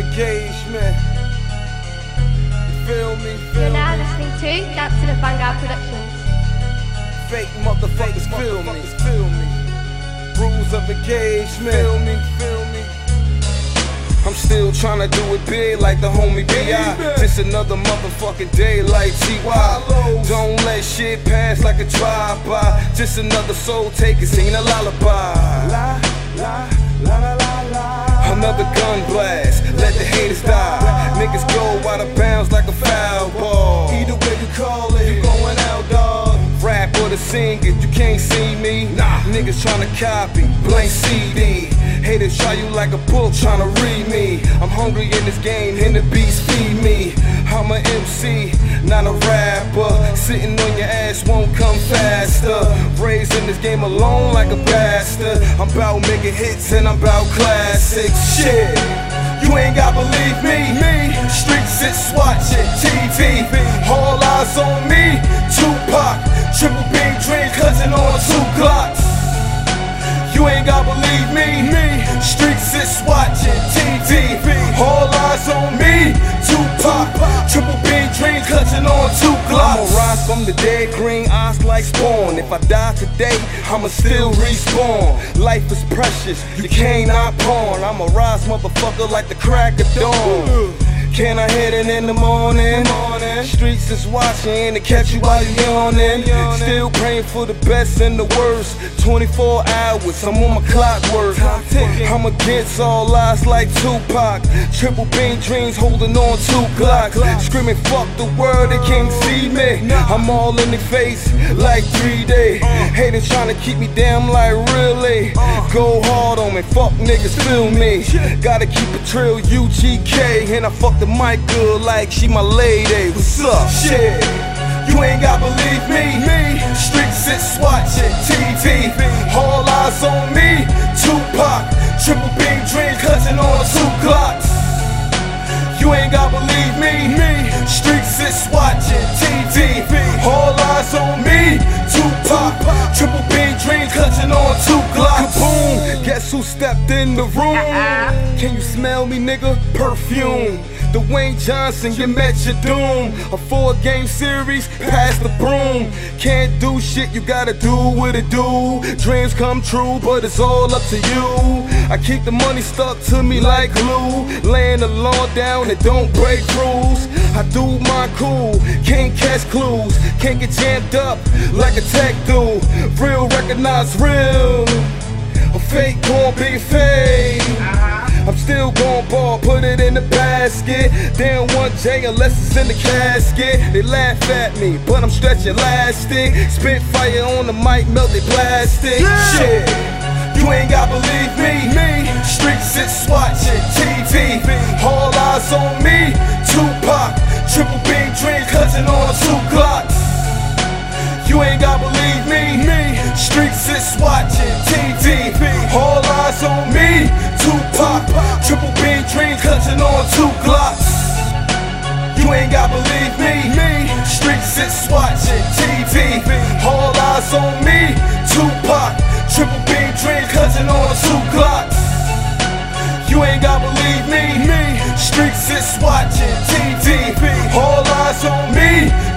engagement. You feel me? Feel You're now me? listening to Dancing and Vanguard Productions. Fake motherfuckers feel me. Feel me. Rules of engagement. Feel me? Feel me? I'm still tryna do it big like the homie B.I. Just another motherfucking day like T.Y. Don't let shit pass like a drive-by. Just another soul taker singing a lullaby. Another gun blast, let the haters die. Niggas go out of bounds like a foul ball. Either way you call it, you going out, dog. Rap or the sing it, you can't see me. Nah, niggas tryna copy, blank CD. Haters try you like a book tryna read me. I'm hungry in this game, and the beats feed me. I'm a MC, not a rapper. Sitting on your ass won't come faster. Raised in this game alone like a bastard. I'm about making hits and I'm about classics. Shit. You ain't gotta believe me. Me. Streets is watching TV. All eyes on me. From the dead, green eyes like spawn. If I die today, I'ma still respawn. Life is precious, you can't not pawn. I'ma rise, motherfucker, like the crack of dawn. Can I hit it in the morning? Streets is watching to catch you while you yawning. Still praying for the best and the worst. 24 hours, I'm on my clockwork. I'm against all lies like Tupac. Triple beam dreams holding on two Glocks. Screaming, fuck the world, they can't see me. I'm all in the face like 3D. Haters trying to keep me down like really. Go hard on me, fuck niggas, feel me. Gotta keep it trill, UGK. And I fuck the mic good like she my lady. What's up? Shit. You ain't gotta believe me. Me. Streets is watching TV. All eyes on me. Tupac. Triple beam dream cousin on two Glocks. You ain't gotta believe me. Me. Streets is watching TV. All eyes on me. Tupac. Triple beam dream cousin on two. Guess who stepped in the room? Can you smell me, nigga? Perfume. Dwayne Johnson, you met your doom. A four game series, pass the broom. Can't do shit, you gotta do what it do. Dreams come true, but it's all up to you. I keep the money stuck to me like glue. Laying the law down and don't break rules. I do my cool, can't catch clues. Can't get jammed up like a tech dude. Real recognize real. Fake gon' be fake. I'm still gon' ball, put it in the basket. Damn one J unless it's in the casket. They laugh at me, but I'm stretching elastic. Spit fire on the mic, melt they plastic. Shit. You ain't got to believe me. Me. Streets is watching TV. All eyes on me. Dream cousin on two Glocks. You ain't got believe me. Me. Streets is watching TV. All eyes on me. Tupac. Triple beam dream cousin on two Glocks. You ain't got believe me. Me. Streets is watching TV. All eyes on me.